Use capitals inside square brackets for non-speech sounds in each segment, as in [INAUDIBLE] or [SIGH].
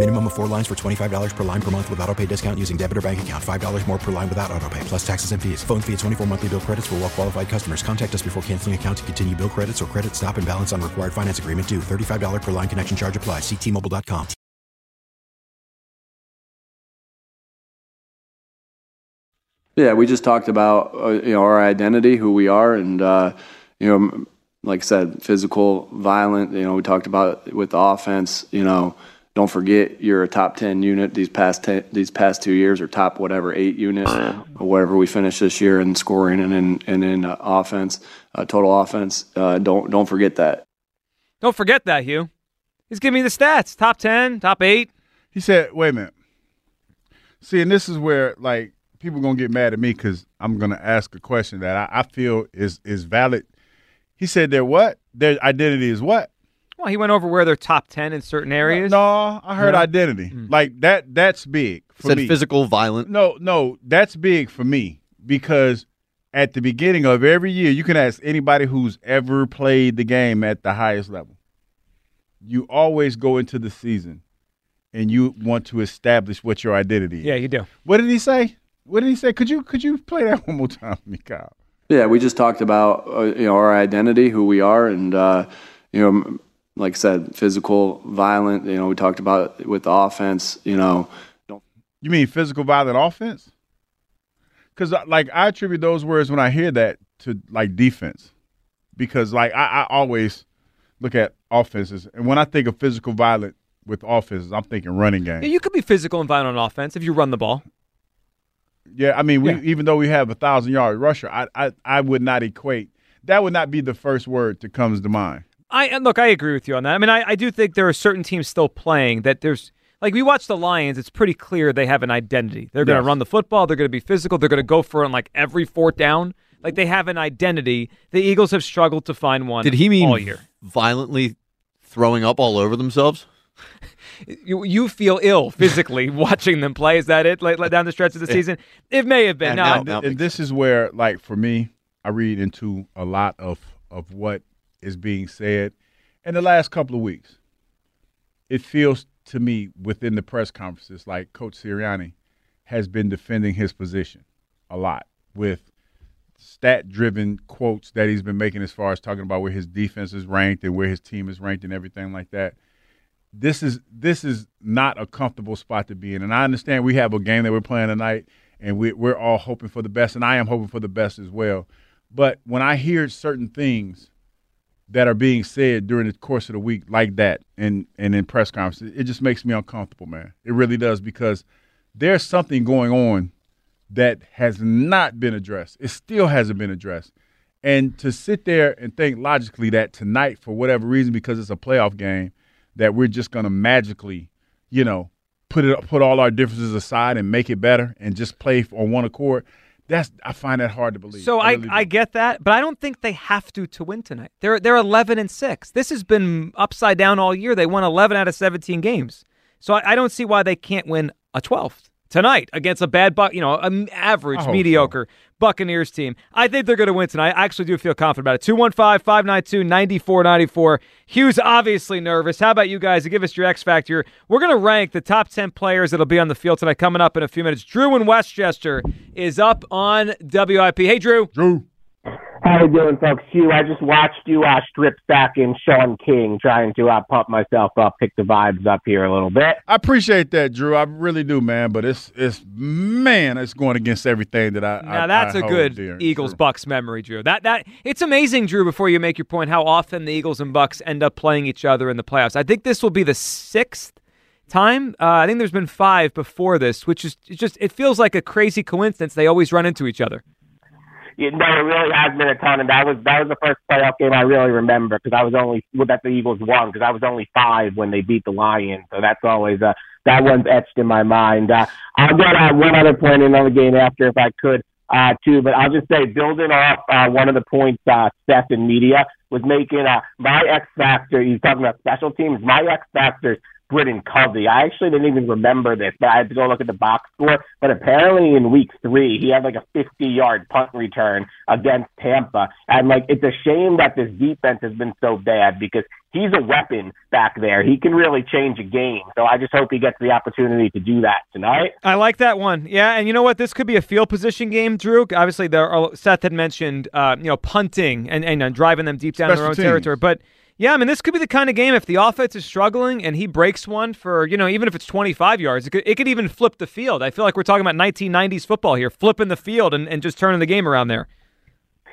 Minimum of four lines for $25 per line per month with auto pay discount using debit or bank account. $5 more per line without auto pay, plus taxes and fees. Phone fee at 24 monthly bill credits for well qualified customers. Contact us before canceling account to continue bill credits or credit stop and balance on required finance agreement due. $35 per line connection charge applies. Ctmobile.com. Yeah, we just talked about uh, you know our identity, who we are, and uh, you know, like I said, physical, violent. You know, we talked about with the offense. You know, don't forget you're a top ten unit these past ten, these past two years, or top whatever eight units, or whatever we finished this year in scoring and in and in uh, offense, uh, total offense. Uh, don't don't forget that. Don't forget that, Hugh. He's giving me the stats: top ten, top eight. He said, "Wait a minute." See, and this is where like people gonna get mad at me because I'm gonna ask a question that I, I feel is is valid. He said, "Their what? Their identity is what?" Well, he went over where they're top ten in certain areas. No, I heard No? identity. Like that. That's big for Said me. physical, violence. No, no, that's big for me because at the beginning of every year, you can ask anybody who's ever played the game at the highest level. You always go into the season and you want to establish what your identity is. Yeah, you do. What did he say? What did he say? Could you could you play that [LAUGHS] one more time for me, Kyle? Yeah, we just talked about uh, you know our identity, who we are, and uh, you know, m- like I said, physical, violent. You know, we talked about with the offense. You know, don't You mean physical violent offense? Because uh, like I attribute those words when I hear that to like defense, because like I, I always look at offenses, and when I think of physical violent with offenses, I'm thinking running game. Yeah, you could be physical and violent on offense if you run the ball. Yeah, I mean, we, Yeah. even though we have a thousand yard rusher, I, I I would not equate. That would not be the first word that comes to mind. I and look, I agree with you on that. I mean, I, I do think there are certain teams still playing that there's like we watch the Lions. It's pretty clear they have an identity. They're going to Yes. run the football. They're going to be physical. They're going to go for it on like every fourth down. Like they have an identity. The Eagles have struggled to find one. Did he mean all year? violently throwing up all over themselves? [LAUGHS] You, you feel ill physically [LAUGHS] watching them play. Is that it? Like, like down the stretch of the season, it may have been. And No, now- and, now- and this is where, like, for me, I read into a lot of of what is being said in the last couple of weeks. It feels to me within the press conferences like Coach Sirianni has been defending his position a lot with stat driven quotes that he's been making as far as talking about where his defense is ranked and where his team is ranked and everything like that this is this is not a comfortable spot to be in. And I understand we have a game that we're playing tonight, and we, we're all hoping for the best, and I am hoping for the best as well. But when I hear certain things that are being said during the course of the week, like that, and and in press conferences, it just makes me uncomfortable, man. It really does because there's something going on that has not been addressed. It still hasn't been addressed. And to sit there and think logically that tonight, for whatever reason, because it's a playoff game, that we're just going to magically, you know, put it put all our differences aside and make it better and just play on one accord. That's I find that hard to believe. So I, really. I get that, but I don't think they have to to win tonight. They're they're eleven and six. This has been upside down all year. They won eleven out of seventeen games. So I, I don't see why they can't win a twelfth tonight against a bad you know, an average, oh, I hope mediocre Buccaneers team. I think they're going to win tonight. I actually do feel confident about it. 215-592-9494. Hugh's obviously nervous. How about you guys? Give us your X factor. We're going to rank the top 10 players that'll be on the field tonight coming up in a few minutes. Drew in West Chester is up on WIP. Hey, Drew. Drew. How you doing, folks? Hugh, I just watched you uh, strip back in Shaun King, trying to uh, pump myself up, pick the vibes up here a little bit. I appreciate that, Drew. I really do, man. But it's it's man, it's going against everything that I. Now I- that's I a hold good dear. Eagles True. Bucks memory, Drew. That that it's amazing, Drew. Before you make your point, how often the Eagles and Bucks end up playing each other in the playoffs. I think this will be the sixth time. Uh, I think there's been five before this, which is just it feels like a crazy coincidence. They always run into each other. Yeah, no, it really has been a ton, and that was that was the first playoff game I really remember because I was only well, that the Eagles won because I was only five when they beat the Lions, so that's always uh, that one's etched in my mind. Uh, I'll get uh, one other point in on the game after if I could uh, too, but I'll just say building off uh, one of the points uh, Seth in media was making uh, my X factor. He's talking about special teams. My X factor Britton Covey. I actually didn't even remember this, but I had to go look at the box score. But apparently in week three, he had like a 50 yard punt return against Tampa. And like, it's a shame that this defense has been so bad because he's a weapon back there. He can really change a game. So I just hope he gets the opportunity to do that tonight. I like that one. Yeah, and you know what? This could be a field position game, Drew. Obviously, there are, Seth had mentioned, uh, you know, punting and, and uh, driving them deep down Special their own teams. territory. But yeah, I mean, this could be the kind of game if the offense is struggling and he breaks one for, you know, even if it's 25 yards, it could, it could even flip the field. I feel like we're talking about 1990s football here, flipping the field and, and just turning the game around there.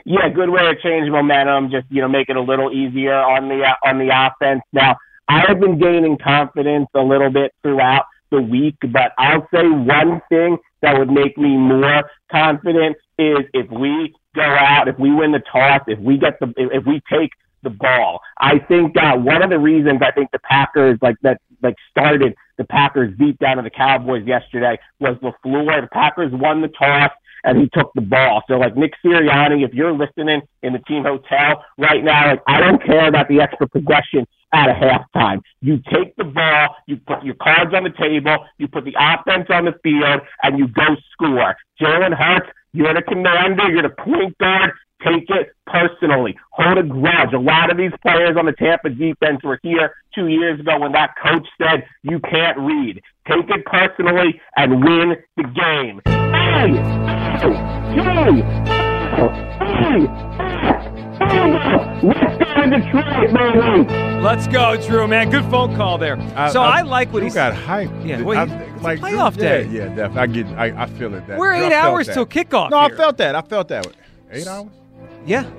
Yeah, good way to change momentum. Just you know, make it a little easier on the uh, on the offense. Now, I have been gaining confidence a little bit throughout the week, but I'll say one thing that would make me more confident is if we go out, if we win the toss, if we get the, if we take the ball. I think uh, one of the reasons I think the Packers like that like started the Packers beat down of the Cowboys yesterday was LaFleur. The Packers won the toss and he took the ball. So like Nick Sirianni, if you're listening in the team hotel right now, like I don't care about the extra possession at a halftime. You take the ball, you put your cards on the table, you put the offense on the field, and you go score. Jalen Hurts, you're the commander, you're the point guard. Take it personally. Hold a grudge. A lot of these players on the Tampa defense were here two years ago when that coach said you can't read. Take it personally and win the game. Hey! Hey! Hey! Hey! Let's go in Detroit, baby! Let's go, Drew, man. Good phone call there. so I, like what he's got hype. Yeah, well, I, he- it's a like playoff yeah, day. Yeah, definitely. I get. I, I feel it. That We're eight felt hours that. till kickoff No, here. I felt that. I felt that. Eight hours. Yeah.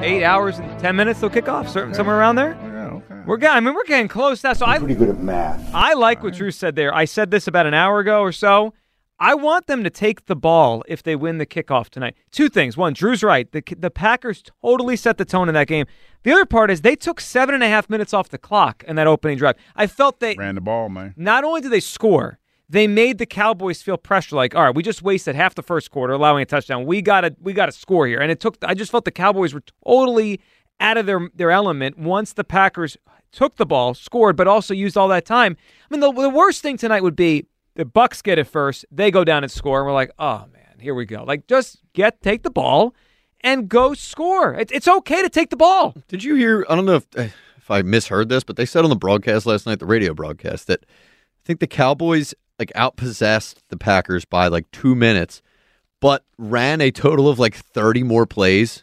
Eight hours and ten minutes till kickoff, certain somewhere around there. Yeah, okay. We're getting, I mean, we're getting close. Now, so I Pretty good at math. I like what Drew said there. I said this about an hour ago or so. I want them to take the ball if they win the kickoff tonight. Two things. One, Drew's right. The the Packers totally set the tone in that game. The other part is they took seven and a half minutes off the clock in that opening drive. I felt they Ran the ball, man. not only did they score, they made the Cowboys feel pressure. Like, all right, we just wasted half the first quarter, allowing a touchdown. We gotta we gotta score here. And it took. I just felt the Cowboys were totally out of their their element once the Packers took the ball, scored, but also used all that time. I mean, the, the worst thing tonight would be the Bucks get it first, they go down and score, and we're like, oh man, here we go. Like, just get take the ball and go score. It, it's okay to take the ball. Did you hear? I don't know if if I misheard this, but they said on the broadcast last night, the radio broadcast, that I think the Cowboys like outpossessed the Packers by like two minutes, but ran a total of like thirty more plays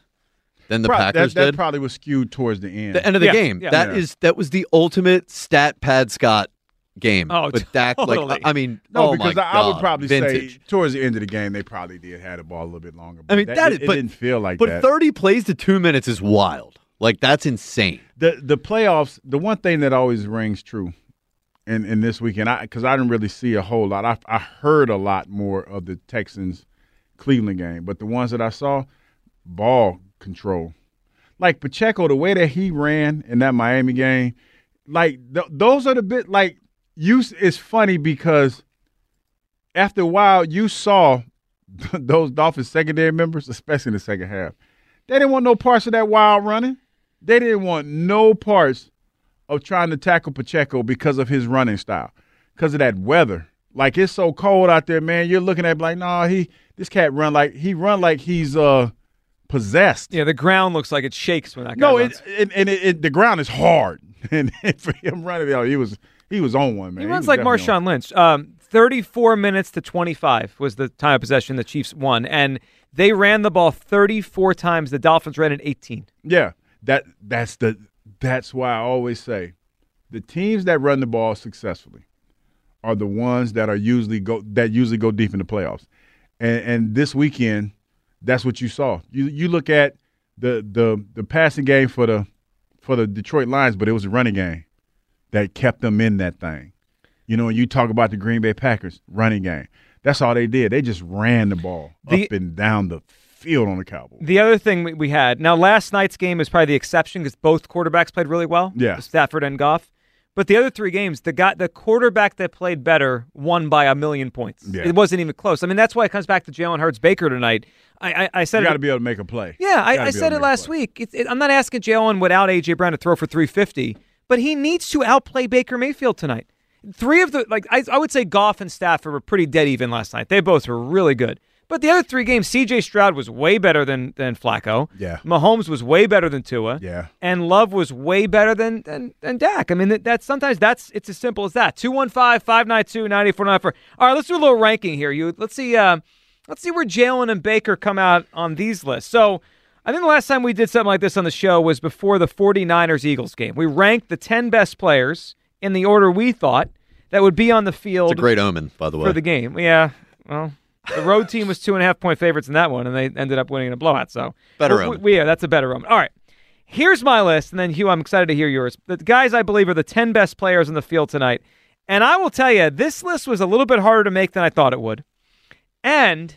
than the Pro- Packers that, that did. probably was skewed towards the end. the end of the Yeah, game. yeah. That is Yeah. that was the ultimate stat pad Scott game. Oh, with Dak. Like totally. I I mean, no, oh because my I, I would probably vintage. say towards the end of the game they probably did had the ball a little bit longer. But I mean, that, that it, is- it but- didn't feel like But that. thirty plays to two minutes is wild. Like that's insane. the the playoffs, the one thing that always rings true in in this weekend, I because I didn't really see a whole lot. I I heard a lot more of the Texans Cleveland game, but the ones that I saw, ball control, like Pacheco, the way that he ran in that Miami game, like th- those are the bit like you. It's funny because after a while you saw [LAUGHS] those Dolphins secondary members, especially in the second half, they didn't want no parts of that wild running. They didn't want no parts of trying to tackle Pacheco because of his running style, because of that weather. Like it's so cold out there, man. You're looking at it like, nah, he this cat run like he run like he's uh possessed. Yeah, the ground looks like it shakes when that guy No, runs. it, it, and it, it, the ground is hard, [LAUGHS] and for him running, oh, he was he was on one man. He runs was like Marshawn Lynch. Um, 34 minutes to 25 was the time of possession the Chiefs won, and they ran the ball 34 times. The Dolphins ran it 18. Yeah, that that's the that's why I always say the teams that run the ball successfully are the ones that are usually go that usually go deep in the playoffs. And and this weekend, that's what you saw. You you look at the the the passing game for the for the Detroit Lions, but it was a running game that kept them in that thing. You know, you talk about the Green Bay Packers running game. That's all they did. They just ran the ball The- up and down the field on the Cowboys. The other thing we- had now last night's game is probably the exception because both quarterbacks played really well. Yeah. Stafford and Goff. But the other three games, the guy, the quarterback that played better won by a million points. Yeah. It wasn't even close. I mean, that's why it comes back to Jalen Hurts Baker tonight. I, I, I said You got to be able to make a play. Yeah, I, I said it last week. It's it, I'm not asking Jalen without AJ Brown to throw for 350, but he needs to outplay Baker Mayfield tonight. Three of the like I, I would say Goff and Stafford were pretty dead even last night. They both were really good. But the other three games, C.J. Stroud was way better than than Flacco. Yeah. Mahomes was way better than Tua. Yeah. And Love was way better than than, than Dak. I mean, that, that's sometimes that's it's as simple as that. 215-592-9494. All right, let's do a little ranking here. You let's see uh, let's see where Jalen and Baker come out on these lists. So I think the last time we did something like this on the show was before the 49ers Eagles game. We ranked the 10 best players in the order we thought that would be on the field It's a great omen, by the way. for the game. Yeah. Well, the road team was two and a half point favorites in that one, and they ended up winning in a blowout. So Better we- omen. we- yeah, that's a better omen. All right. Here's my list, and then Hugh, I'm excited to hear yours. The guys I believe are the 10 best players in the field tonight. And I will tell you, this list was a little bit harder to make than I thought it would. And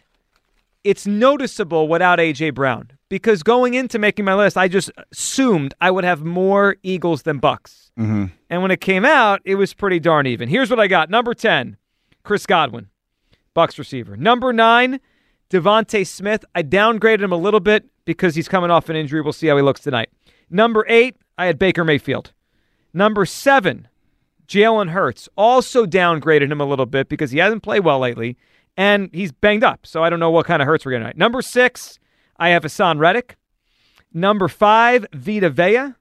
it's noticeable without AJ Brown because going into making my list, I just assumed I would have more Eagles than Bucks. Mm-hmm. And when it came out, it was pretty darn even. Here's what I got. Number 10, Chris Godwin, Bucks receiver. Number 9, DeVonta Smith. I downgraded him a little bit because he's coming off an injury. We'll see how he looks tonight. Number 8, I had Baker Mayfield. Number 7, Jalen Hurts. Also downgraded him a little bit because he hasn't played well lately and he's banged up. So I don't know what kind of Hurts we're getting tonight. Number 6, I have Haason Reddick. Number 5, Vita Vea.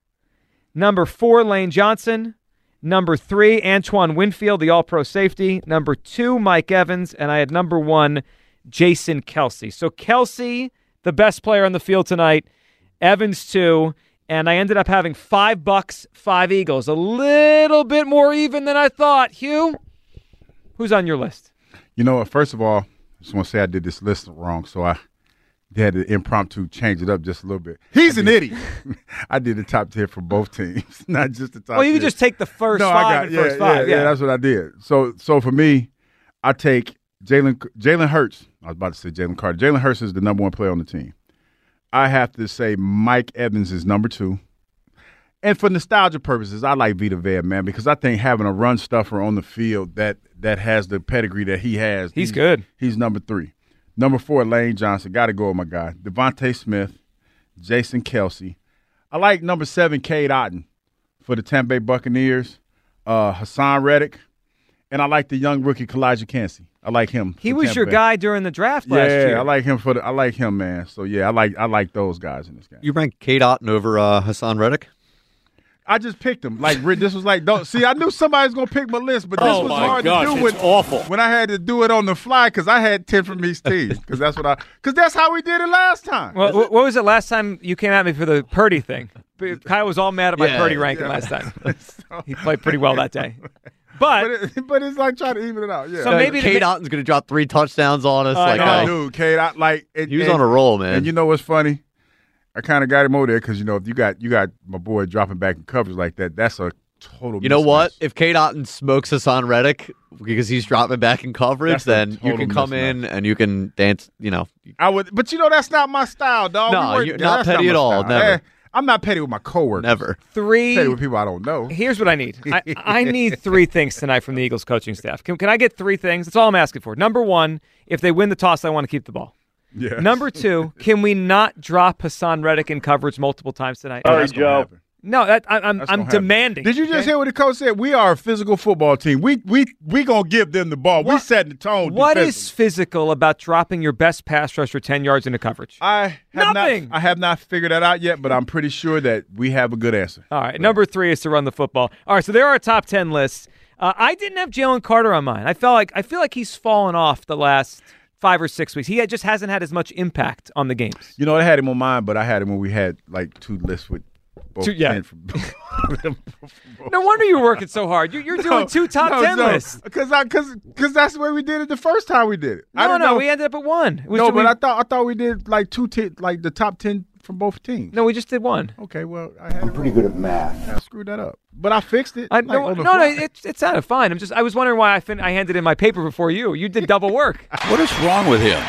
Number four, Lane Johnson. Number three, Antoine Winfield, the all pro safety. Number two, Mike Evans. And I had number one, Jason Kelce. So Kelce, the best player on the field tonight. Evans, two. And I ended up having five Bucks, five Eagles. A little bit more even than I thought. Hugh, who's on your list? You know? First of all, I just want to say I did this list wrong, so I had to impromptu change it up just a little bit. He's an idiot. [LAUGHS] I did the top ten for both teams, [LAUGHS] not just the top. Well, you 10. could just take the first no, five I got, yeah, first five. Yeah, yeah, that's what I did. So, so for me, I take Jalen Jalen Hurts. I was about to say Jalen Carter. Jalen Hurts is the number one player on the team. I have to say Mike Evans is number two. And for nostalgia purposes, I like Vita Vea, man, because I think having a run stuffer on the field that that has the pedigree that he has, He's good. He's number three. Number four, Lane Johnson. Got to go with my guy. DeVonta Smith, Jason Kelce. I like number seven, Cade Otton for the Tampa Bay Buccaneers. Uh, Haason Reddick. And I like the young rookie Calijah Kancey. I like him. He was Tampa your Bay. guy during the draft Yeah, last year. Yeah, I like him for the, I like him, man. So yeah, I like I like those guys in this game. You rank Cade Otton over uh, Haason Reddick? I just picked them. Like this was like, don't see. I knew somebody was gonna pick my list, but this Oh was hard gosh, to do. it's With, awful. when I had to do it on the fly because I had ten from each team. Because that's what I. Because that's how we did it last time. Well, wh- what was it last time you came at me for the Purdy thing? Kyle was all mad at my Yeah, Purdy ranking yeah. last time. [LAUGHS] he played pretty well that day. But, but, it, but it's like trying to even it out. Yeah. So maybe to Cade ma- Otton's going to drop three touchdowns on us. I like know. I- dude, Cade, I like. And, he was and- on a roll, man. And you know what's funny? I kind of got him over there because you know if you got you got my boy dropping back in coverage like that, that's a total. You know what? If Cade Otton smokes Haason Reddick because he's dropping back in coverage, That's then you can come mismatch. in and you can dance. You know, I would, but you know that's not my style, dog. No, We you're together. not petty my at all, style. never. Eh, I'm not petty with my coworkers. never. three. Petty with people I don't know. Here's what I need. I, [LAUGHS] I need three things tonight from the Eagles coaching staff. Can, can I get three things? That's all I'm asking for. Number one, if they win the toss, I want to keep the ball. Yeah. Number two, can we not drop Haason Reddick in coverage multiple times tonight? That's gonna. No, that, I, I'm I'm demanding. Did you just okay? hear what the coach said? We are a physical football team. We we we gonna give them the ball. We What- setting the tone. What is physical about dropping your best pass rusher ten yards into coverage? I have Nothing. Not, I have not figured that out yet, but I'm pretty sure that we have a good answer. All right. Number three is to run the football. All right. So there are top ten lists. Uh, I didn't have Jalen Carter on mine. I felt like I feel like he's fallen off the last five or six weeks. He had- just hasn't had as much impact on the games. You know, I had him on mine, but I had him when we had like two lists with both Two- yeah. 10 from- [LAUGHS] No wonder you're working so hard. You're, you're doing two top ten lists. Because because because that's the way we did it the first time we did it. I No, didn't no, know- we ended up at one. No, we- but I thought I thought we did like two ten, like the top ten from both teams? No, we just did one. Okay, well, I had I'm pretty good at math. I screwed that up, but I fixed it. I, like, no, no, no, fly. it, it sounded fine. I'm just, I was wondering why I fin- I handed in my paper before you. You did double work. [LAUGHS] What is wrong with him?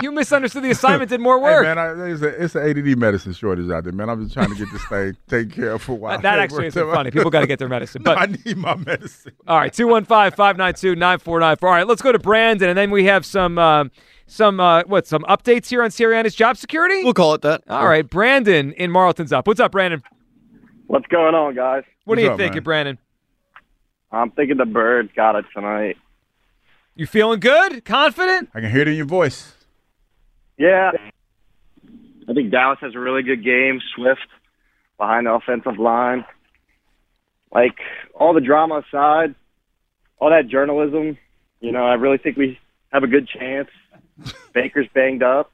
you misunderstood the assignment, did more work. Hey, work. man, I, it's, a, it's an ADD medicine shortage out there, man. I'm just trying to get this thing [LAUGHS] taken care of for a while. that actually isn't funny. People got to get their medicine. [LAUGHS] But I need my medicine. All right, 215 592 9494. All right, let's go to Brandon, and then we have some. Um, some uh, what? Some updates here on Sirianni's job security. We'll call it that. All right, Brandon in Marlton's up. What's up, Brandon? What's going on, guys? What do What's you up, think, man? Brandon? I'm thinking the Birds got it tonight. You feeling good? Confident? I can hear it in your voice. Yeah. I think Dallas has a really good game. Swift behind the offensive line. Like, all the drama aside, all that journalism, you know, I really think we have a good chance. Baker's banged up.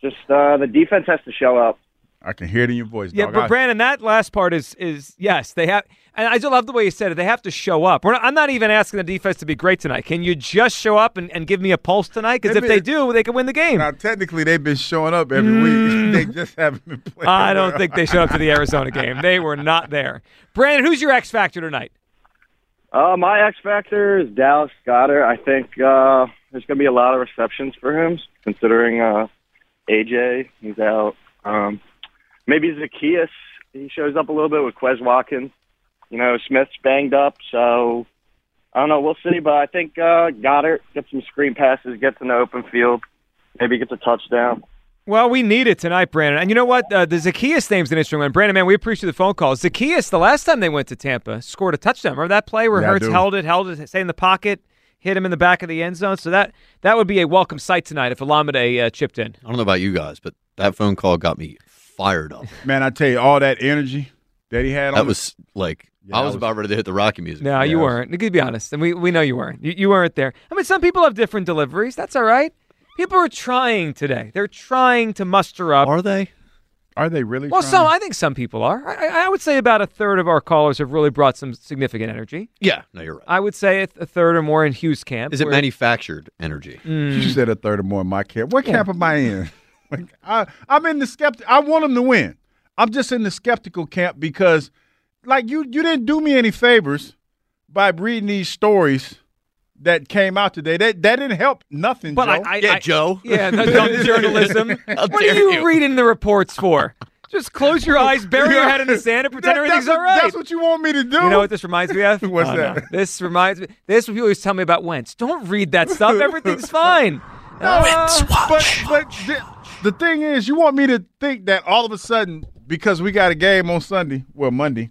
Just uh, the defense has to show up. I can hear it in your voice. Yeah, dog. but Brandon, that last part is is yes, they have, and I just love the way you said it. They have to show up. We're not, I'm not even asking the defense to be great tonight. Can you just show up and, and give me a pulse tonight? Because They've if they do, they can win the game. Now, technically, they've been showing up every week. [LAUGHS] They just haven't been playing. Mm. I don't well. think they showed up to the Arizona [LAUGHS] game. They were not there. Brandon, who's your X factor tonight? Uh, my X factor is Dallas Goedert. I think uh, there's going to be a lot of receptions for him, considering uh, AJ he's out. Um, maybe Zaccheaus he shows up a little bit with Quez Watkins. You know, Smith's banged up, so I don't know. We'll see, but I think uh, Goedert gets some screen passes, gets in the open field, maybe gets a touchdown. Well, we need it tonight, Brandon. And you know what? Uh, the Zaccheaus name's an interesting one. Brandon, man, we appreciate the phone call. Zaccheaus, the last time they went to Tampa, scored a touchdown. Remember that play where Yeah, I Hurts held it, held it, stay in the pocket, hit him in the back of the end zone? So that that would be a welcome sight tonight if Olamide uh, chipped in. I don't know about you guys, but that phone call got me fired up. Man, I tell you, all that energy that he had. That on was like Yeah, I was, was- about ready to hit the Rocky music. No, you weren't. To be honest, and we, we know you weren't. You, you weren't there. I mean, some people have different deliveries. That's all right. People are trying today. They're trying to muster up. Are they? Are they really? Well, trying? some I think some people are. I, I- I would say about a third of our callers have really brought some significant energy. Yeah, no, you're right. I would say a, a third or more in Hughes camp. Is it where- manufactured energy? Hmm. You said a third or more in my camp. What Yeah. camp am I in? [LAUGHS] Like, I, I'm in the skeptic. I want them to win. I'm just in the skeptical camp because, like, you you didn't do me any favors by reading these stories that came out today. That that didn't help nothing. But Joe. I- Yeah, Joe. Yeah, the dumb [LAUGHS] journalism. What are you, you. reading the reports for? Just close your eyes, bury your head in the sand, and pretend That- everything's that's all what- right. That's what you want me to do. You know what this reminds me of? [LAUGHS] What's Oh, that? no. This reminds me. This is what people always tell me about Wentz. Don't read that stuff. [LAUGHS] Everything's fine. Uh, But, but the, the thing is, you want me to think that all of a sudden, because we got a game on Sunday, well, Monday,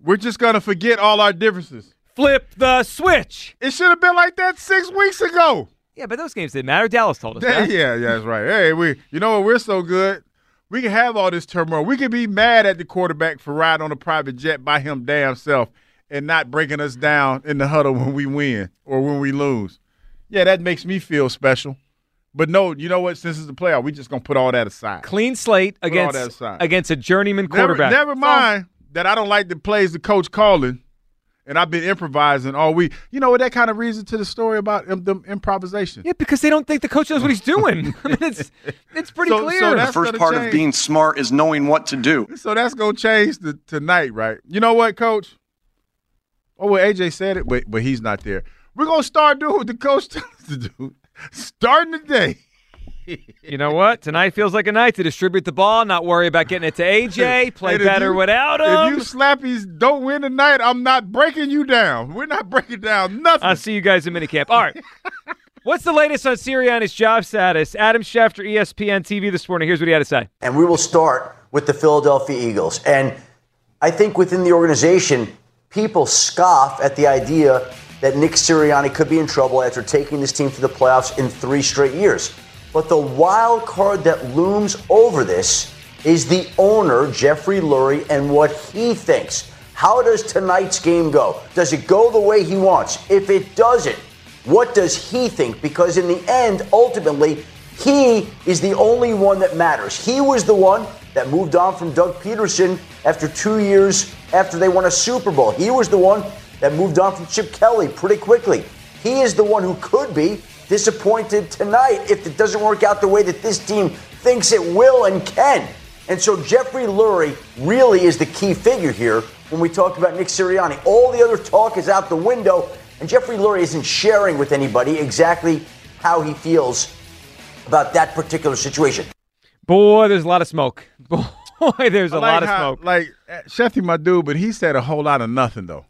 we're just going to forget all our differences. Flip the switch. It should have been like that six weeks ago. Yeah, but those games didn't matter. Dallas told us that. Yeah, that. yeah, that's right. Hey, we, you know what? We're so good. We can have all this turmoil. We can be mad at the quarterback for riding on a private jet by him damn self and not breaking us down in the huddle when we win or when we lose. Yeah, that makes me feel special. But no, you know what? Since it's the playoff, we just gonna put all that aside. Clean slate all against against a journeyman Never, quarterback. never mind that I don't like the plays the coach calling, and I've been improvising all week. You know what? That kind of reason to the story about um, the improvisation. Yeah, because they don't think the coach knows what he's doing. [LAUGHS] I mean, it's it's pretty So- clear. so The first part change. of being smart is knowing what to do. So that's gonna change the, tonight, right? You know what, Coach? Oh, well, AJ said it, but but he's not there. We're gonna start doing what the coach [LAUGHS] tells us to do, starting today. You know what? Tonight feels like a night to distribute the ball, not worry about getting it to AJ, play better you- without him. If you slappies don't win tonight, I'm not breaking you down. We're not breaking down nothing. I'll see you guys in minicamp. All right. [LAUGHS] What's the latest on Sirianni's job status? Adam Schefter, ESPN TV this morning. Here's what he had to say. And we will start with the Philadelphia Eagles. And I think within the organization, people scoff at the idea that Nick Sirianni could be in trouble after taking this team to the playoffs in three straight years. But the wild card that looms over this is the owner, Jeffrey Lurie, and what he thinks. How does tonight's game go? Does it go the way he wants? If it doesn't, what does he think? Because in the end, ultimately, he is the only one that matters. He was the one that moved on from Doug Pederson after two years after they won a Super Bowl. He was the one that moved on from Chip Kelly pretty quickly. He is the one who could be disappointed tonight if it doesn't work out the way that this team thinks it will and can. And so Jeffrey Lurie really is the key figure here when we talk about Nick Sirianni. All the other talk is out the window, and Jeffrey Lurie isn't sharing with anybody exactly how he feels about that particular situation. Boy, there's a lot of smoke. [LAUGHS] Boy, there's a like lot of how- smoke. Like Schefty, my dude, but he said a whole lot of nothing though.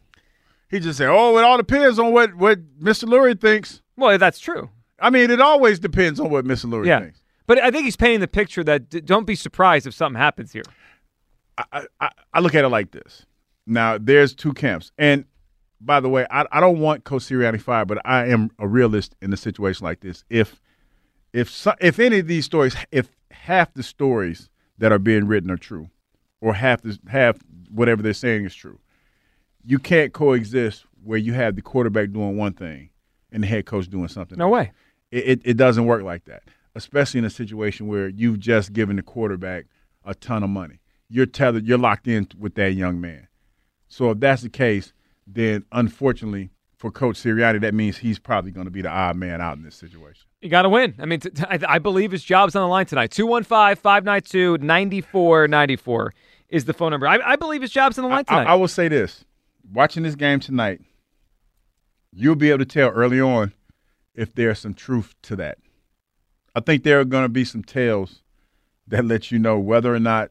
He just said, "Oh, it all depends on what what Mr. Lurie thinks." Well, that's true. I mean, it always depends on what Mr. Lurie Yeah. thinks. But I think he's painting the picture that d- don't be surprised if something happens here. I, I, I look at it like this. Now, there's two camps, and by the way, I, I don't want Coach Sirianni fired, but I am a realist in a situation like this. If if so, if any of these stories, if half the stories that are being written are true, or half the half whatever they're saying is true, you can't coexist where you have the quarterback doing one thing and the head coach doing something. No way. It, it it doesn't work like that, especially in a situation where you've just given the quarterback a ton of money. You're tethered. You're locked in with that young man. So if that's the case, then unfortunately for Coach Sirianni, that means he's probably going to be the odd man out in this situation. You got to win. I mean, t- t- I, I believe his job's on the line tonight. 215 592 9494 is the phone number. I, I believe his job's on the line I, tonight. I will say this: watching this game tonight, you'll be able to tell early on if there's some truth to that. I think there are going to be some tales that let you know whether or not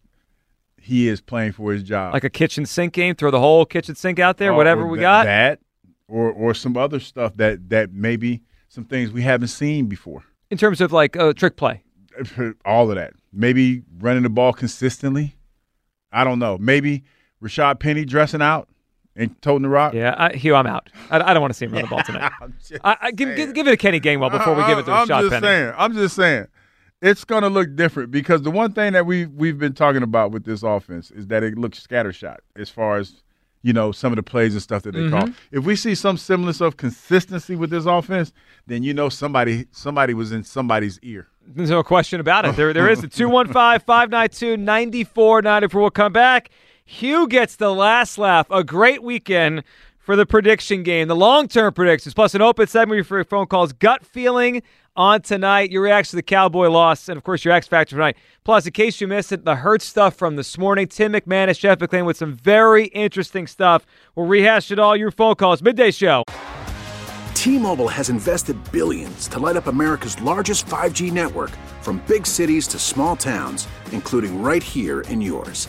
he is playing for his job. like a kitchen sink game, throw the whole kitchen sink out there, Or- whatever we that- got. That or or some other stuff that that maybe some things we haven't seen before. In terms of like uh, trick play. [LAUGHS] All of that. Maybe running the ball consistently. I don't know. Maybe Rashaad Penny dressing out and toting the rock. Yeah, I, Hugh, I'm out. I, I don't want to see him run the ball [LAUGHS] tonight. I, I, give, give, give it to Kenny Gainwell before we give it to I'm Rashaad just Penny. saying. I'm just saying. It's going to look different because the one thing that we we've been talking about with this offense is that it looks scattershot as far as you know some of the plays and stuff that they call. Mhm. If we see some semblance of consistency with this offense, then you know somebody somebody was in somebody's ear. There's no question about it. There, there is. 215 592 9494. We'll come back. Hugh gets the last laugh. A great weekend for the prediction game, the long term predictions, plus an open segment for your phone calls. Gut feeling on tonight, your reaction to the Cowboy loss, and of course, your X Factor tonight. Plus, in case you missed it, the hurt stuff from this morning. Tim McManus, Jeff McLane with some very interesting stuff. We'll rehash it all. Your phone calls. Midday show. T-Mobile has invested billions to light up America's largest 5G network from big cities to small towns, including right here in yours.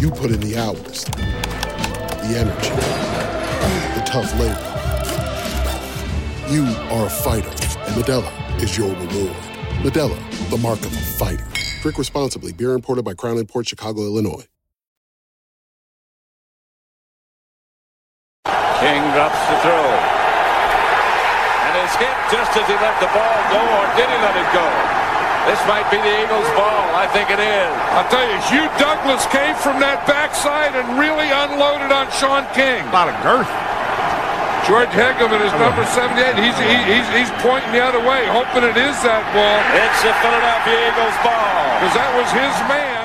You put in the hours, the energy, the tough labor. You are a fighter, and Modelo is your reward. Modelo, the mark of a fighter. Drink responsibly. Beer imported by Crown Port Chicago, Illinois. King drops the throw. And is hit just as he let the ball go, or did he let it go? This might be the Eagles' ball. I think it is. I'll tell you, Hugh Douglas came from that backside and really unloaded on Shaun King. A lot of girth. George Hegelman is number 78. He's, he, he's, he's pointing the other way, hoping it is that ball. It's the Philadelphia Eagles ball. Because that was his man.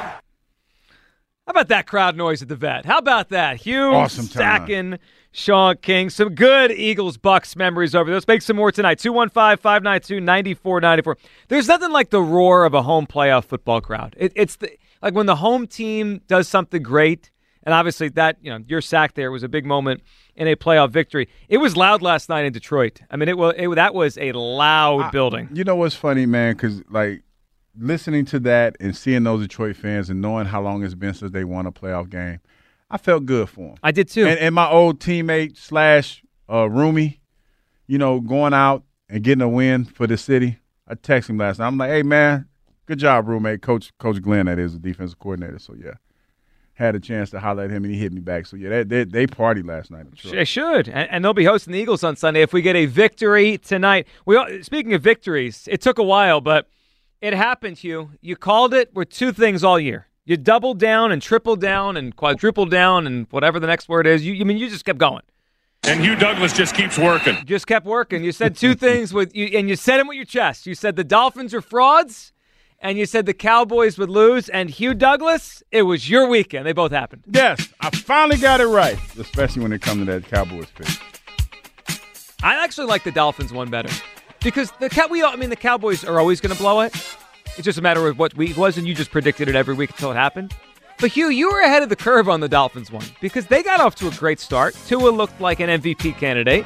How about that crowd noise at the vet? How about that? Hugh Awesome time. stacking Shaun King. Some good Eagles Bucks memories over there. Let's make some more tonight. 215 592 9494. There's nothing like the roar of a home playoff football crowd. It, it's the, like when the home team does something great, and obviously that, you know, your sack there was a big moment in a playoff victory. It was loud last night in Detroit. I mean, it was it, that was a loud building. You know what's funny, man? Because like listening to that and seeing those Detroit fans and knowing how long it's been since they won a playoff game, I felt good for them. I did too. And, and my old teammate slash uh, roomie, you know, going out and getting a win for the city. I texted him last night. I'm like, hey man, good job, roommate. Coach Coach Glenn, that is the defensive coordinator. So yeah. Had a chance to holler at him and he hit me back. So yeah, they they, they partied last night. Sure. They should, and, and they'll be hosting the Eagles on Sunday if we get a victory tonight. We all, speaking of victories, it took a while, but it happened. Hugh, you called it with two things all year. You doubled down and tripled down and quadrupled down and whatever the next word is. You, I mean, you just kept going. And Hugh Douglas just keeps working. Just kept working. You said two things with you, and you said them with your chest. You said the Dolphins are frauds, and you said the Cowboys would lose. And Hugh Douglas, it was your weekend. They both happened. Yes, I finally got it right, especially when it comes to that Cowboys pick. I actually like the Dolphins one better because the Cow- we all- I mean the Cowboys are always going to blow it. It's just a matter of what week it was, and you just predicted it every week until it happened. But Hugh, you were ahead of the curve on the Dolphins one because they got off to a great start. Tua looked like an MVP candidate,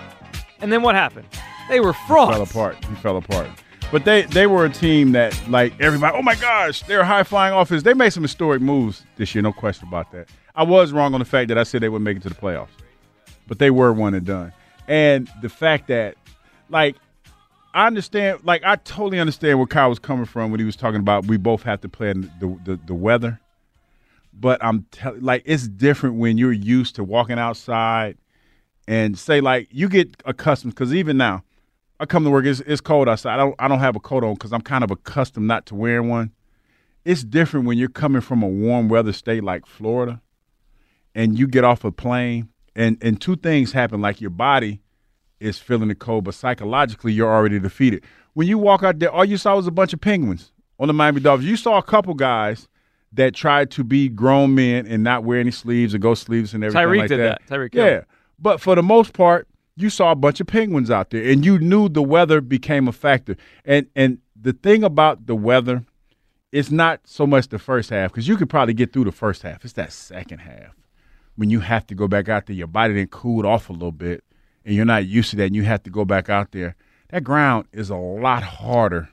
and then what happened? They were frauds. Fell apart. He fell apart. But they they were a team that like everybody. Oh my gosh, they're high flying offense. They made some historic moves this year, no question about that. I was wrong on the fact that I said they would make it to the playoffs, but they were one and done. And the fact that, like, I understand, like, I totally understand where Kyle was coming from when he was talking about we both have to play the the, the weather. But I'm telling, like, it's different when you're used to walking outside and say, like, you get accustomed because even now, I come to work, it's, it's cold outside. I don't I don't have a coat on because I'm kind of accustomed not to wearing one. It's different when you're coming from a warm weather state like Florida, and you get off a plane, and and two things happen: like your body is feeling the cold, but psychologically you're already defeated. When you walk out there, all you saw was a bunch of penguins on the Miami Dolphins. You saw a couple guys that tried to be grown men and not wear any sleeves or go sleeves and everything Tyreek like did that. that. Tyreek yeah. But for the most part, you saw a bunch of penguins out there, and you knew the weather became a factor. And and the thing about the weather, it's not so much the first half because you could probably get through the first half. It's that second half when you have to go back out there. Your body then cooled off a little bit, and you're not used to that. and you have to go back out there. That ground is a lot harder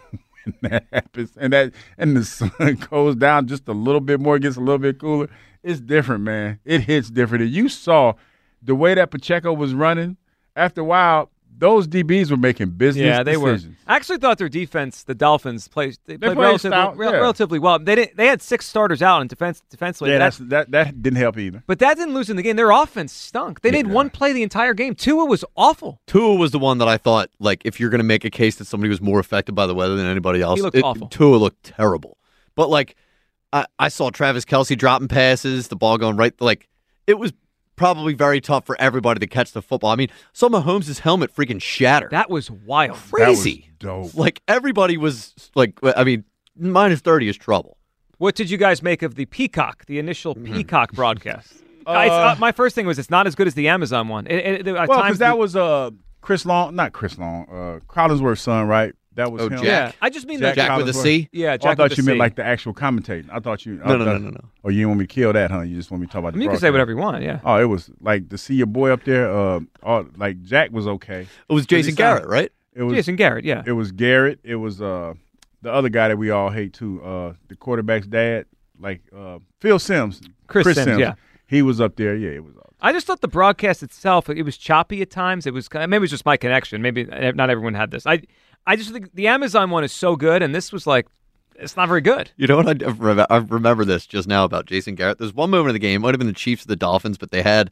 [LAUGHS] when that happens, and that and the sun [LAUGHS] goes down just a little bit more, gets a little bit cooler. It's different, man. It hits different. And you saw the way that Pacheco was running. After a while, those DBs were making business Yeah, they decisions. were. I actually thought their defense, the Dolphins, played they, played, played relatively, stout, rel- yeah. relatively well. They didn't. They had six starters out in defense defensively. Yeah, That- that's, that that didn't help either. but that didn't lose in the game. Their offense stunk. They made one play the entire game. Tua was awful. Tua was the one that I thought, like, if you're going to make a case that somebody was more affected by the weather than anybody else, he looked it- awful. Tua looked terrible. But like, I, I saw Travis Kelce dropping passes, the ball going right. Like, it was probably very tough for everybody to catch the football. I mean, saw Mahomes' helmet freaking shatter. That was wild. Crazy. dope. Like everybody was like, I mean, minus thirty is trouble. What did you guys make of the Peacock, the initial Mm-hmm. Peacock broadcast? [LAUGHS] Uh, it's, uh, my first thing was it's not as good as the Amazon one. It, it, at Well, because that the- was uh Chris Long, not Chris Long, uh Collinsworth's son, right? That was Oh, him. Jack. Yeah, I just mean the- Jack with a Collinsworth? C? Yeah, Oh, I thought with you a meant C. like the actual commentating. I thought you. No, I no, no, thought- no, no. Or you didn't want me to kill that, huh? You just want me to talk about. the you can say whatever you want. Yeah. Oh, it was like to see your boy up there. Uh, all, like Jack was okay. It was Jason sounded- Garrett, right? It was Jason Garrett. Yeah. It was Garrett. It was uh the other guy that we all hate too. Uh, the quarterback's dad, like uh Phil Simms, Chris Simms, yeah. He was up there. Yeah, it was. I just thought the broadcast itself it was choppy at times. It was maybe it was just my connection. Maybe not everyone had this. I I just think the Amazon one is so good, and this was like it's not very good. You know what? I, remember this just now about Jason Garrett. There's one moment in the game, it might have been the Chiefs the Dolphins, but they had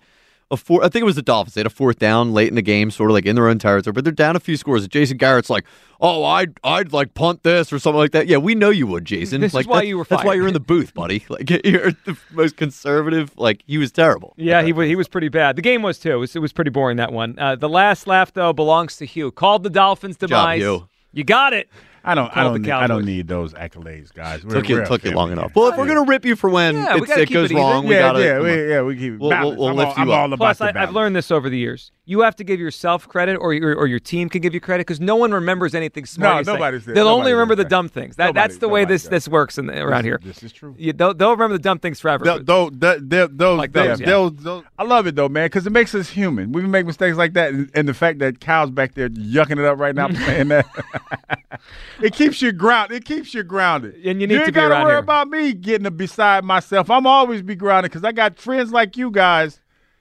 a four. I think it was the Dolphins. They had a fourth down late in the game, sort of like in their own territory, but they're down a few scores. Jason Garrett's like, "Oh, I'd I'd like punt this or something like that." Yeah, we know you would, Jason. This is why you were That's why you're in the booth, buddy. [LAUGHS] Like you're the most conservative. Like he was terrible. Yeah, he was he was pretty bad. The game was too. It was, it was pretty boring that one. Uh, the last laugh though belongs to Hugh. Called the Dolphins job, demise. Hugh. You got it. I don't. I don't. Need, I don't need those accolades, guys. We're, Took you we're took you long enough. Well, if we're gonna rip you for when Yeah, we it goes it even. wrong, we yeah, gotta, yeah, we, yeah, we keep. We'll, we'll- we'll lift all, you I'm up. all about Plus, the I, I've learned this over the years. You have to give yourself credit, or your or your team can give you credit because no one remembers anything smart. No, nobody's there. They'll Nobody only remember the dumb things. That that's the way this does. this works in, around here. This is true. You, they'll, they'll remember the dumb things forever. They'll, they'll, they'll, they'll, they'll, they'll- those, yeah. they'll- they'll- I love it though, man, because it makes us human. We make mistakes like that, and, and the fact that Kyle's back there yucking it up right now, [LAUGHS] saying that, [LAUGHS] it keeps you grounded. It keeps you grounded, And you need ain't to be gotta around worry here. about me getting beside myself. I'm always be grounded because I got friends like you guys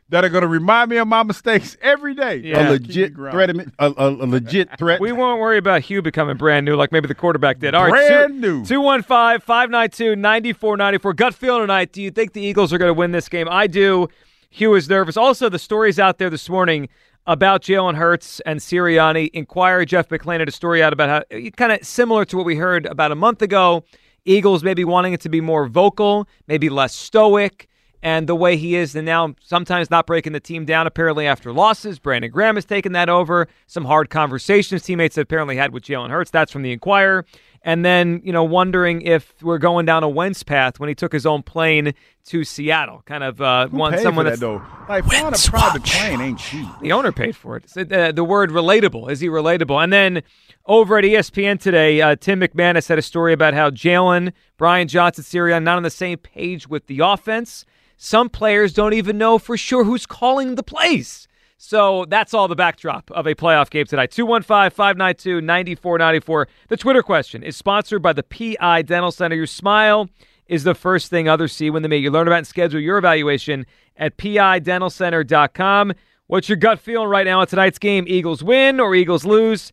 that are going to remind me of my mistakes every day. Yeah. A legit threat, a, a, a legit [LAUGHS] threat. We won't worry about Hugh becoming brand new like maybe the quarterback did. All right, Brand new. 215 592 9494. Gut feeling tonight. Do you think the Eagles are going to win this game? I do. Hugh is nervous. Also, the stories out there this morning about Jalen Hurts and Sirianni. Inquirer Jeff McLane had a story out about how kind of similar to what we heard about a month ago. Eagles maybe wanting it to be more vocal, maybe less stoic. And the way he is, and now sometimes not breaking the team down apparently after losses. Brandon Graham has taken that over. Some hard conversations teammates apparently had with Jalen Hurts. That's from the Inquirer. And then, you know, wondering if we're going down a Wentz path when he took his own plane to Seattle. Kind of uh, Who one someone for that though. Like flying a private plane ain't cheap. the owner paid for it. So, uh, the word relatable. Is he relatable? And then over at ESPN today, uh, Tim McManus had a story about how Jalen, Brian Johnson, Sirianni not on the same page with the offense. Some players don't even know for sure who's calling the plays. So that's all the backdrop of a playoff game tonight. 215 592 9494. The Twitter question is sponsored by the PI Dental Center. Your smile is the first thing others see when they meet you. Learn about and schedule your evaluation at pidentalcenter.com. What's your gut feeling right now on tonight's game? Eagles win or Eagles lose?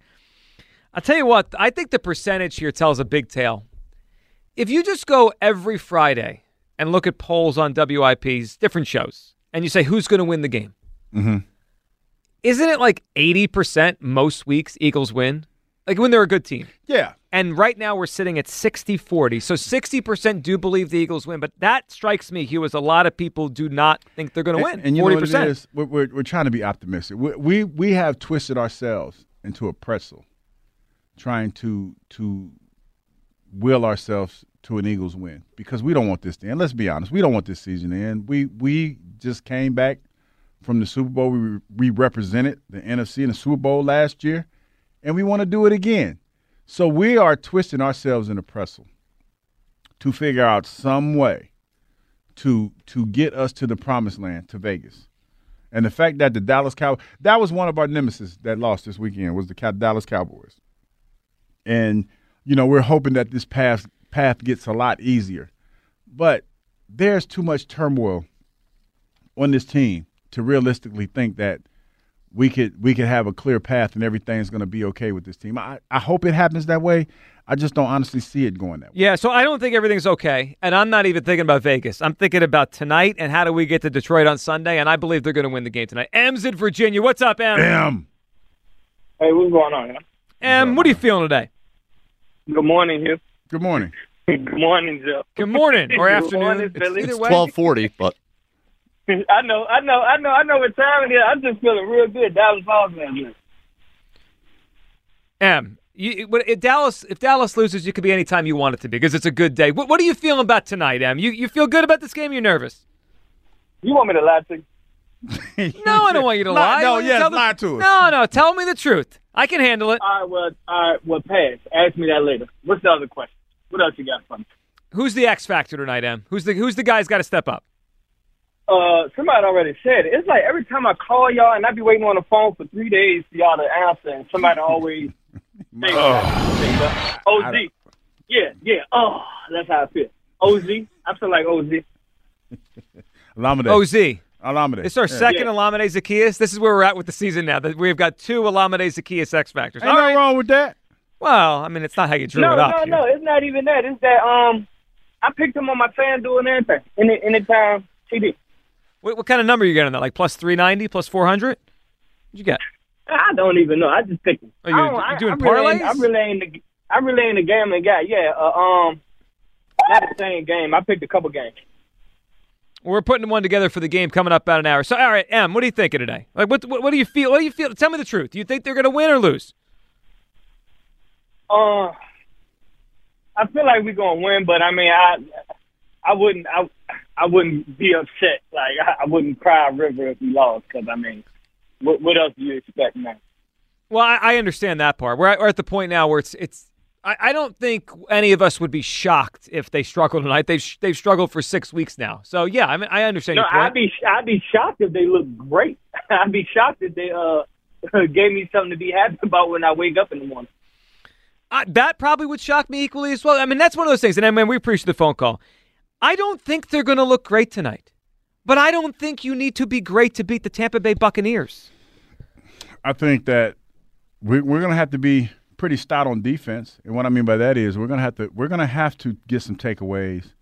I'll tell you what, I think the percentage here tells a big tale. If you just go every Friday and look at polls on WIPs, different shows, and you say who's going to win the game, Mm-hmm. Isn't it like 80% most weeks Eagles win? Like when they're a good team. Yeah. And right now we're sitting at 60 40. So 60% do believe the Eagles win. But that strikes me, Hugh, as a lot of people do not think they're going to win. And, you 40%. know what it is? We're, we're, we're trying to be optimistic. We, we we have twisted ourselves into a pretzel, trying to to will ourselves to an Eagles win because we don't want this to end. Let's be honest, we don't want this season to end. We we just came back from the Super Bowl. We we represented the NFC in the Super Bowl last year, and we want to do it again. So we are twisting ourselves in a pretzel to figure out some way to to get us to the promised land, to Vegas. And the fact that the Dallas Cowboys that was one of our nemesis that lost this weekend was the Dallas Cowboys. And you know, we're hoping that this path path gets a lot easier. But there's too much turmoil on this team to realistically think that we could we could have a clear path and everything's going to be okay with this team. I, I hope it happens that way. I just don't honestly see it going that way. Yeah, so I don't think everything's okay. And I'm not even thinking about Vegas. I'm thinking about tonight and how do we get to Detroit on Sunday. And I believe they're going to win the game tonight. M's in Virginia. What's up, M? M. Hey, what's going on? man? M, what are you feeling today? Good morning, Hugh. Good morning. Good morning, Joe. Good morning or [LAUGHS] Good afternoon. morning, It's- it's 1240, but I know, I know, I know, I know what time it is. I'm just feeling real good. Dallas lost last night. M, you, what- if Dallas if Dallas loses, you could be any time you want it to be because it's a good day. What, what are you feeling about tonight, M? You you feel good about this game? You're nervous? You want me to lie to you? [LAUGHS] No, I don't want you to Lie- lie. no, I want you yes, tell the- lie to us. No, no, tell me the truth. I can handle it. All right, well, all right, well, pass. Ask me that later. What's the other question? What else you got for me? Who's the X factor tonight, M? Who's the who's the guy's got to step up? Uh, somebody already said it. It's like every time I call y'all and I be waiting on the phone for three days for y'all to answer, and somebody always [LAUGHS] say, Oh. OZ. Yeah, yeah. Oh, that's how I feel. OZ. I feel like OZ. [LAUGHS] Olamide. OZ. Olamide. It's our Yeah. second Olamide Zaccheaus. This is where we're at with the season now. That we've got two Olamide Zaccheaus X factors. Ain't nothing wrong with that. Well, I mean, it's not how you drew no, it up. no, here. no. It's not even that. It's that um, I picked him on my FanDuel and everything. Any anytime TD. What, what kind of number you get on that? Like plus 390, plus 400? What'd you get? I don't even know. I just think. Are you, I don't, you I, doing I parlays? I really ain't the. I really ain't a gambling guy. Yeah. Uh, um. Not the same game. I picked a couple games. We're putting one together for the game coming up about an hour. So, all right, Em, what are you thinking today? Like, what, what, what do you feel? What do you feel? Tell me the truth. Do you think they're going to win or lose? Uh, I feel like we're gonna win, but I mean, I, I wouldn't, I, I wouldn't be upset. Like I, I wouldn't cry a river if we lost, because I mean, what, what else do you expect now? Well, I, I understand that part. We're at, we're at the point now where it's it's. I, I don't think any of us would be shocked if they struggle tonight. They've they've struggled for six weeks now. So yeah, I mean I understand No. I'd be, I'd be shocked if they look great. [LAUGHS] I'd be shocked if they uh [LAUGHS] gave me something to be happy about when I wake up in the morning. Uh, that probably would shock me equally as well. I mean, that's one of those things. And I mean, we appreciate the phone call. I don't think they're going to look great tonight, but I don't think you need to be great to beat the Tampa Bay Buccaneers. I think that we, we're going to have to be pretty stout on defense, and what I mean by that is we're going to have to we're going to have to get some takeaways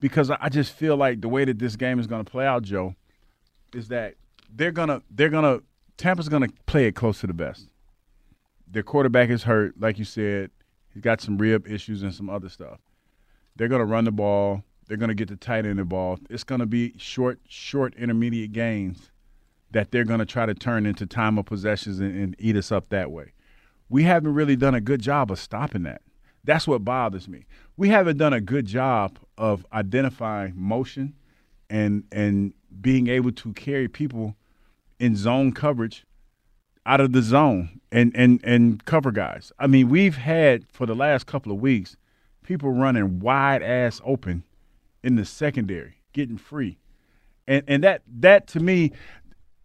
because I just feel like the way that this game is going to play out, Joe, is that they're gonna they're gonna Tampa's going to play it close to the best. Their quarterback is hurt, like you said. He's got some rib issues and some other stuff. They're going to run the ball. They're going to get the tight end involved. It's going to be short, short, intermediate gains that they're going to try to turn into time of possessions and, and eat us up that way. We haven't really done a good job of stopping that. That's what bothers me. We haven't done a good job of identifying motion and and being able to carry people in zone coverage out of the zone and and and cover guys. I mean, we've had for the last couple of weeks people running wide ass open in the secondary, getting free. And and that that to me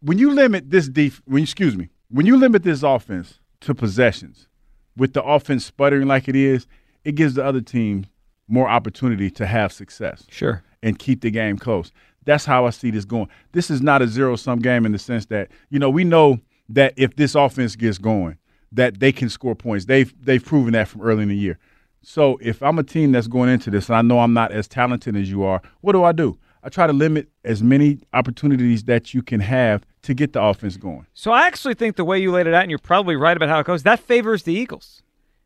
when you limit this def when excuse me, when you limit this offense to possessions with the offense sputtering like it is, it gives the other team more opportunity to have success. Sure. And keep the game close. That's how I see this going. This is not a zero sum game in the sense that, you know, we know that if this offense gets going, that they can score points. They've they've proven that from early in the year. So if I'm a team that's going into this and I know I'm not as talented as you are, what do I do? I try to limit as many opportunities that you can have to get the offense going. So I actually think the way you laid it out, and you're probably right about how it goes, that favors the Eagles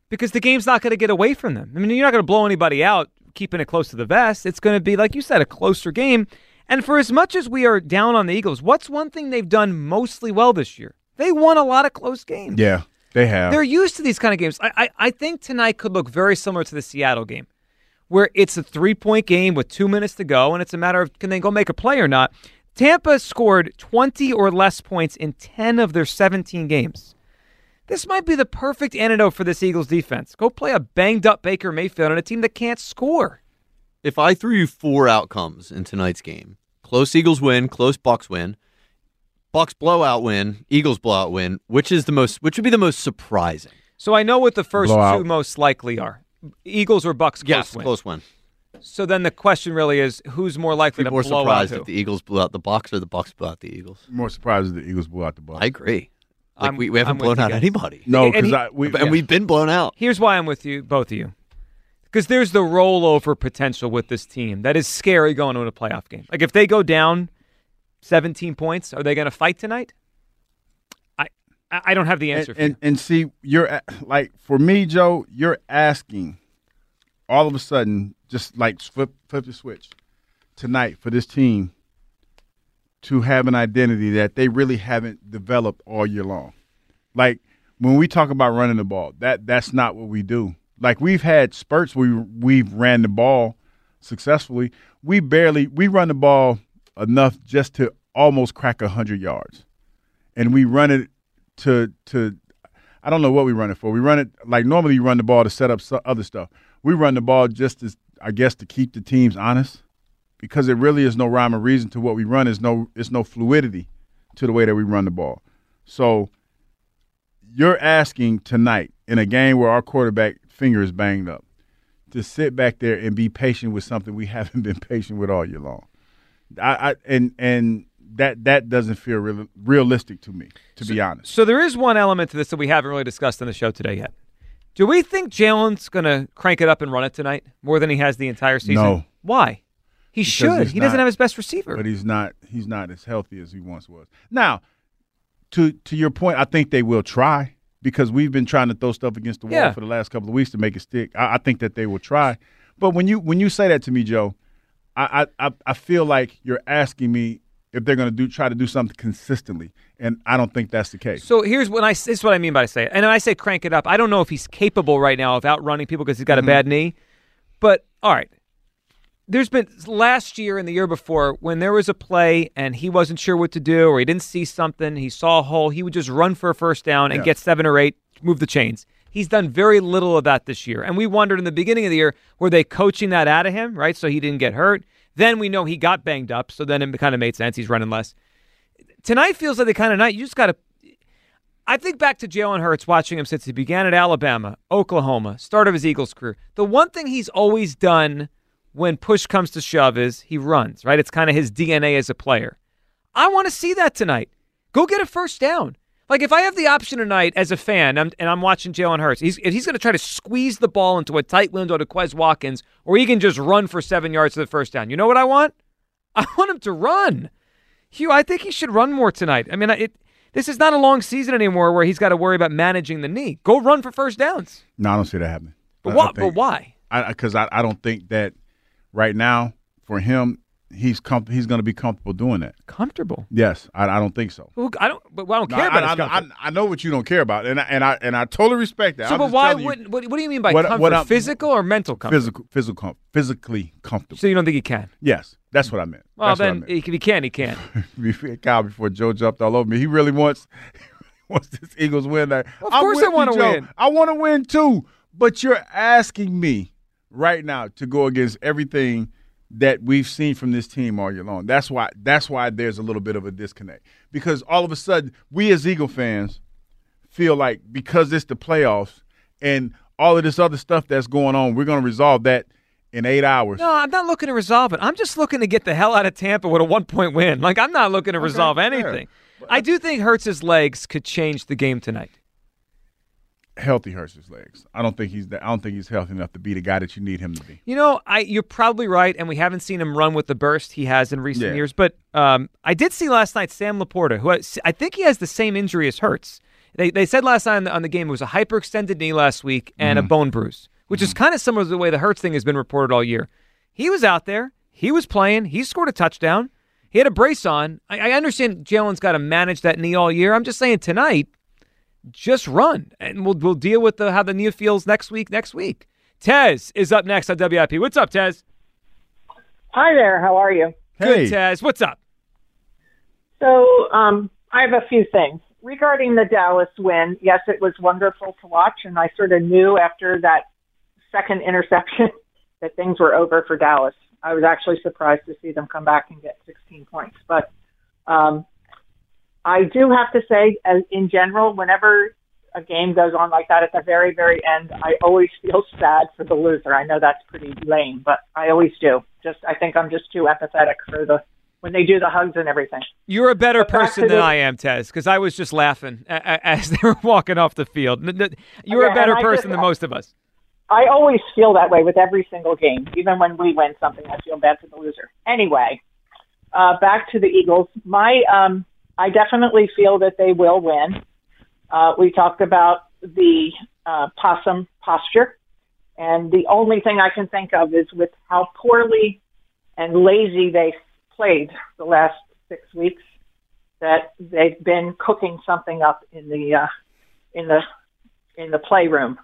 because the game's not going to get away from them. I mean, you're not going to blow anybody out keeping it close to the vest. It's going to be, like you said, a closer game. And for as much as we are down on the Eagles, what's one thing they've done mostly well this year? They won a lot of close games. Yeah, they have. They're used to these kind of games. I, I, I think tonight could look very similar to the Seattle game, where it's a three point game with two minutes to go, and it's a matter of can they go make a play or not. Tampa scored 20 or less points in 10 of their 17 games. This might be the perfect antidote for this Eagles defense. Go play a banged up Baker Mayfield on a team that can't score. If I threw you four outcomes in tonight's game, close Eagles win, close Bucks win, Bucks blowout win, Eagles blowout win, which is the most which would be the most surprising? So I know what the first Blowout. two most likely are Eagles or Bucks close Yes, win. close win. So then the question really is who's more likely to Be to more blow surprised out who? if the Eagles blew out the Bucks or the Bucks blew out the Eagles. More surprised if the Eagles blew out the Bucks. I agree. Like I'm- we, we haven't I'm blown out guys. anybody. No, And because he- we, and we've been blown out. Here's why I'm with you, both of you. Because there's the rollover potential with this team that is scary going into a playoff game. Like if they go down 17 points, are they going to fight tonight? I I don't have the answer and, for you. and, and see, you're like for me, Joe. You're asking all of a sudden, just like flip flip the switch tonight for this team to have an identity that they really haven't developed all year long. Like when we talk about running the ball, that that's not what we do. Like we've had spurts where we we've ran the ball successfully. We barely we run the ball enough just to almost crack hundred yards, and we run it to to I don't know what we run it for. We run it like normally you run the ball to set up other stuff. We run the ball just as I guess to keep the teams honest, because it really is no rhyme or reason to what we run. Is no it's no fluidity to the way that we run the ball. So you're asking tonight in a game where our quarterback finger is banged up to sit back there and be patient with something we [LAUGHS] haven't been patient with all year long. I, I and and that that doesn't feel real, realistic to me, to be honest. So there is one element to this that we haven't really discussed on the show today yet. Do we think Jalen's going to crank it up and run it tonight more than he has the entire season? No. Why? He Because should. He doesn't not- have his best receiver. But he's not he's not as healthy as he once was. Now, to to your point, I think they will try because we've been trying to throw stuff against the wall Yeah. for the last couple of weeks to make it stick. I, I think that they will try. But when you when you say that to me, Joe, I I, I- feel like you're asking me if they're going to do try to do something consistently, and I don't think that's the case. So here's what I this is what I mean by say it. And when I say crank it up, I don't know if he's capable right now of outrunning people because he's got Mm-hmm. a bad knee. But all right. There's been last year and the year before when there was a play and he wasn't sure what to do or he didn't see something, he saw a hole, he would just run for a first down and Yeah. get seven or eight, move the chains. He's done very little of that this year. And we wondered in the beginning of the year, were they coaching that out of him, right? So he didn't get hurt. Then we know he got banged up, so then it kind of made sense. He's running less. Tonight feels like the kind of night you just got to I think back to Jalen Hurts watching him since he began at Alabama, Oklahoma, start of his Eagles career. The one thing he's always done when push comes to shove is he runs, right? It's kind of his DNA as a player. I want to see that tonight. Go get a first down. Like if I have the option tonight as a fan I'm, and I'm watching Jalen Hurts, he's, if he's going to try to squeeze the ball into a tight window to Quez Watkins, or he can just run for seven yards to the first down. You know what I want? [LAUGHS] I want him to run. Hugh, I think he should run more tonight. I mean, it. This is not a long season anymore where he's got to worry about managing the knee. Go run for first downs. No, I don't see that happening. But I- why? I think- but why? Because I, I, don't think that right now for him he's com- he's going to be comfortable doing that. Comfortable? Yes, I, I don't think so. Well, I don't. But I don't care about I, I. I know what you don't care about, and I, and I and I totally respect that. So, I'm but why wouldn't? What, what do you mean by what- comfort? what physical or mental comfort? physical physical physically comfortable? So you don't think he can? Yes, that's what I meant. Well, That's what I then meant. if he can, he can. [LAUGHS] before, Kyle, before Joe jumped all over me, he really wants [LAUGHS] wants this Eagles win. That Of course I wanna win. I want to win too. But you're asking me right now to go against everything that we've seen from this team all year long. That's why. That's why there's a little bit of a disconnect because all of a sudden we as Eagle fans feel like because it's the playoffs and all of this other stuff that's going on, we're going to resolve that in eight hours. No, I'm not looking to resolve it. I'm just looking to get the hell out of Tampa with a one point win. Like I'm not looking to resolve fair. anything. I do think Hurts's legs could change the game tonight. Healthy hurts his legs. I don't think he's. I don't think he's healthy enough to be the guy that you need him to be. You know, I you're probably right, and we haven't seen him run with the burst he has in recent Yeah. years. But um, I did see last night Sam LaPorta, who has, I think he has the same injury as Hurts. They they said last night on the, on the game it was a hyperextended knee last week and a bone bruise, which is kind of similar to the way the Hurts thing has been reported all year. He was out there, he was playing, he scored a touchdown, he had a brace on. I, I understand Jalen's got to manage that knee all year. I'm just saying tonight, just run, and we'll we'll deal with the, how the knee feels next week. Next week, Tez is up next on WIP. What's up, Tez? Hi there. How are you? Good, Taz. What's up? So, um, I have a few things regarding the Dallas win. Yes, it was wonderful to watch, and I sort of knew after that second interception [LAUGHS] that things were over for Dallas. I was actually surprised to see them come back and get 16 points, but um, I do have to say, as in general, whenever a game goes on like that at the very, very end, I always [LAUGHS] feel sad for the loser. I know that's pretty lame, but I always do. Just I think I'm just too empathetic for the when they do the hugs and everything. You're a better person than the- I am, Tez, because I was just laughing [LAUGHS] as they were walking off the field. You're a better person just- than most of us. I always feel that way with every single game. Even when we win something, I feel bad for the loser. Anyway, uh, back to the Eagles. My, um, I definitely feel that they will win. Uh, we talked about the uh, possum posture, and the only thing I can think of is with how poorly and lazy they played the last six weeks. That they've been cooking something up in the uh, in the in the playroom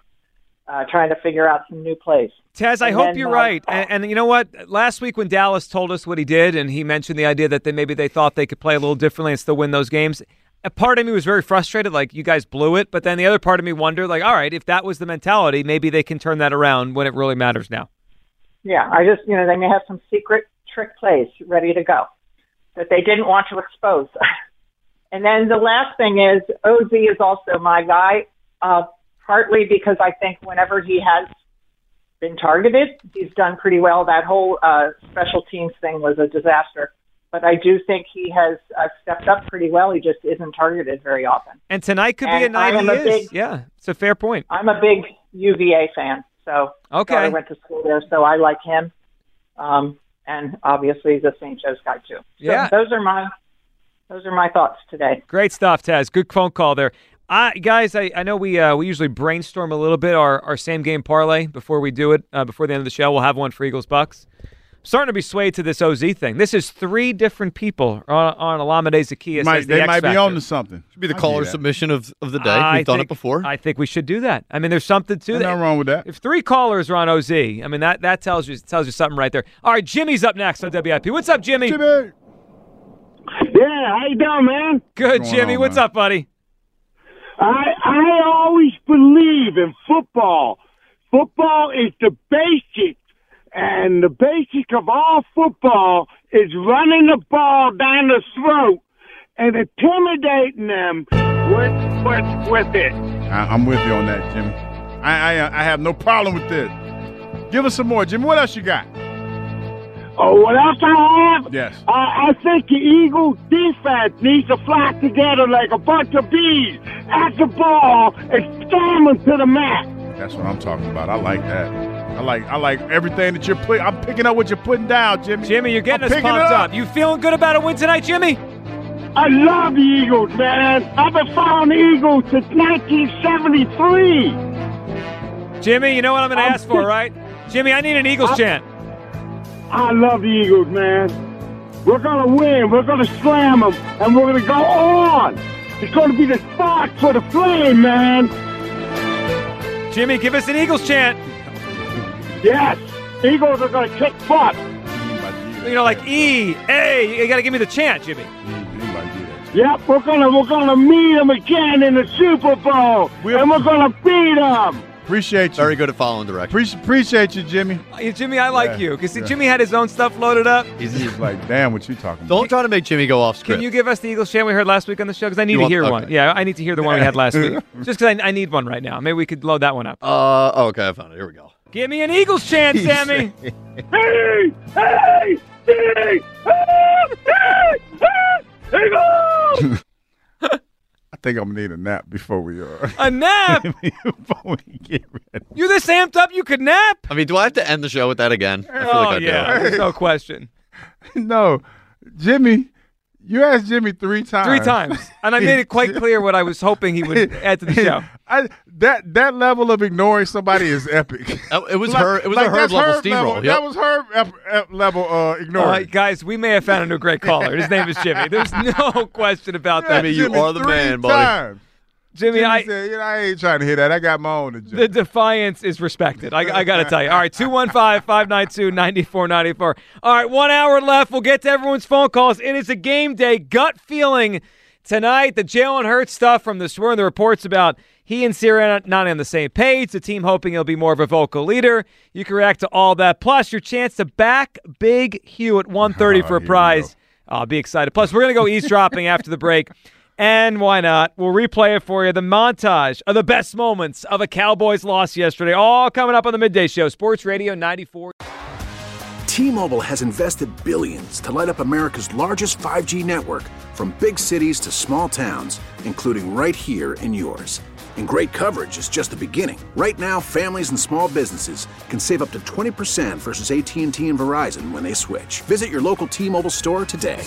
uh, trying to figure out some new plays. Tez, I And hope then, you're uh, right. And, and you know what? Last week when Dallas told us what he did, and he mentioned the idea that they maybe they thought they could play a little differently and still win those games. A part of me was very frustrated, like you guys blew it. But then the other part of me wondered, like, all right, if that was the mentality, maybe they can turn that around when it really matters now. Yeah, I just, you know, they may have some secret trick plays ready to go that they didn't want to expose. [LAUGHS] and then the last thing is OZ is also my guy, uh, partly because I think whenever he has been targeted, he's done pretty well. That whole uh, special teams thing was a disaster. But I do think he has uh, stepped up pretty well. He just isn't targeted very often. And tonight could be a And night he a is. big- yeah, it's a fair point. I'm a big UVA fan, so Okay. I went to school there, so I like him. Um, and obviously the St. Joe's guy too. So Yeah. those are my those are my thoughts today. Great stuff, Taz. Good phone call there. I, guys, I, I know we uh, we usually brainstorm a little bit our, our same game parlay before we do it. Uh, before the end of the show, we'll have one for Eagles Bucks. starting to be swayed to this OZ thing. This is three different people on, on Olamide Zaccheaus. Might- as the they X might be factor. on to something. Should be the I caller get that. submission of, of the day. I We've done think- it before. I think we should do that. I mean, there's something to Ain't that. nothing wrong with that. If three callers are on OZ, I mean that that tells you tells you something right there. All right, Jimmy's up next on WIP. What's up, Jimmy? Jimmy. Yeah, how you doing, man? Good, Jimmy. on, What's man? up, buddy? I I always believe in football. Football is the basic, and the basic of all football is running the ball down the throat and intimidating them with with with it. I, I'm with you on that, Jimmy. I, I uh, I have no problem with this. Give us some more, Jimmy. What else you got? Oh, what else I have? Yes. I, I think the Eagles defense needs to flock together like a bunch of bees at the ball and storm them to the mat. That's what I'm talking about. I like that. I like I like everything that you're putting. I'm picking up what you're putting down, Jimmy. Jimmy, you're getting I'm us it pumped up. up. You feeling good about a win tonight, Jimmy? I love the Eagles, man. I've been following the Eagles since 1973. Jimmy, you know what I'm going to ask for, right? Jimmy, I need an Eagles I'm- chant. I love the Eagles, man. We're gonna win. We're gonna slam them, and we're gonna go on. It's gonna be the spark for the flame, man. Jimmy, give us an Eagles chant. Yes, Eagles are gonna kick butt. You know, like E, A. You got to give me the chant, Jimmy. Yep, we're gonna we're gonna meet them again in the Super Bowl, and we're gonna beat them. Appreciate you. Very good at following directions. Appreciate, appreciate you, Jimmy. Hey, Jimmy, I like Yeah, you because yeah. Jimmy had his own stuff loaded up. He's, he's like, damn, what you talking about? Don't try to make Jimmy go off script. Can you give us the Eagles chant we heard last week on the show? Because I need You to want- hear okay. one. Yeah, I need to hear the one we had last week. Just because I, I need one right now. Maybe we could load that one up. Uh, oh, okay, I found it. Here we go. Give me an Eagles chant, Sammy. Hey, hey, hey, hey, hey, hey, Eagles! I think I'm gonna need a nap before we uh. A nap? [LAUGHS] before we get ready. You this amped up you could nap? I mean, do I have to end the show with that again? I feel oh, like I yeah. do. No question. [LAUGHS] no, Jimmy, you asked Jimmy three times. Three times. And I made it quite [LAUGHS] clear what I was hoping he would add to the show. [LAUGHS] I, that that level of ignoring somebody is epic. [LAUGHS] Oh, It was Like- her. It was like a Herb level Herb steamroll. That was her ep, ep, level uh, ignoring. All right, guys, we may have found a new great caller. His name is Jimmy. There's no question about that. Jimmy, you are the three man, buddy. times. Jimmy, Jimmy I, said, you know, I ain't trying to hear that. I got my own agenda. The defiance is respected. I, I got to tell you. All right, 215 592 9494. All right, one hour left. We'll get to everyone's phone calls. It is a game day. Gut feeling tonight. The Jalen Hurts stuff from this morning, the reports about he and Sierra not on the same page. The team hoping he'll be more of a vocal leader. You can react to all that. Plus, your chance to back Big Hugh at 130 for a prize. I'll be excited. Plus, we're going to go eavesdropping after the break. And why not? We'll replay it for you. The montage of the best moments of a Cowboys loss yesterday, all coming up on the midday show. Sports Radio 94. T-Mobile has invested billions to light up America's largest 5G network from big cities to small towns, including right here in yours. And great coverage is just the beginning. Right now, families and small businesses can save up to 20% versus AT&T and Verizon when they switch. Visit your local T-Mobile store today.